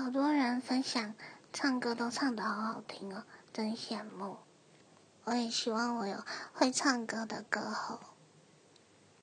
好多人分享唱歌都唱得好好听哦，真羡慕。我也希望我有会唱歌的歌喉。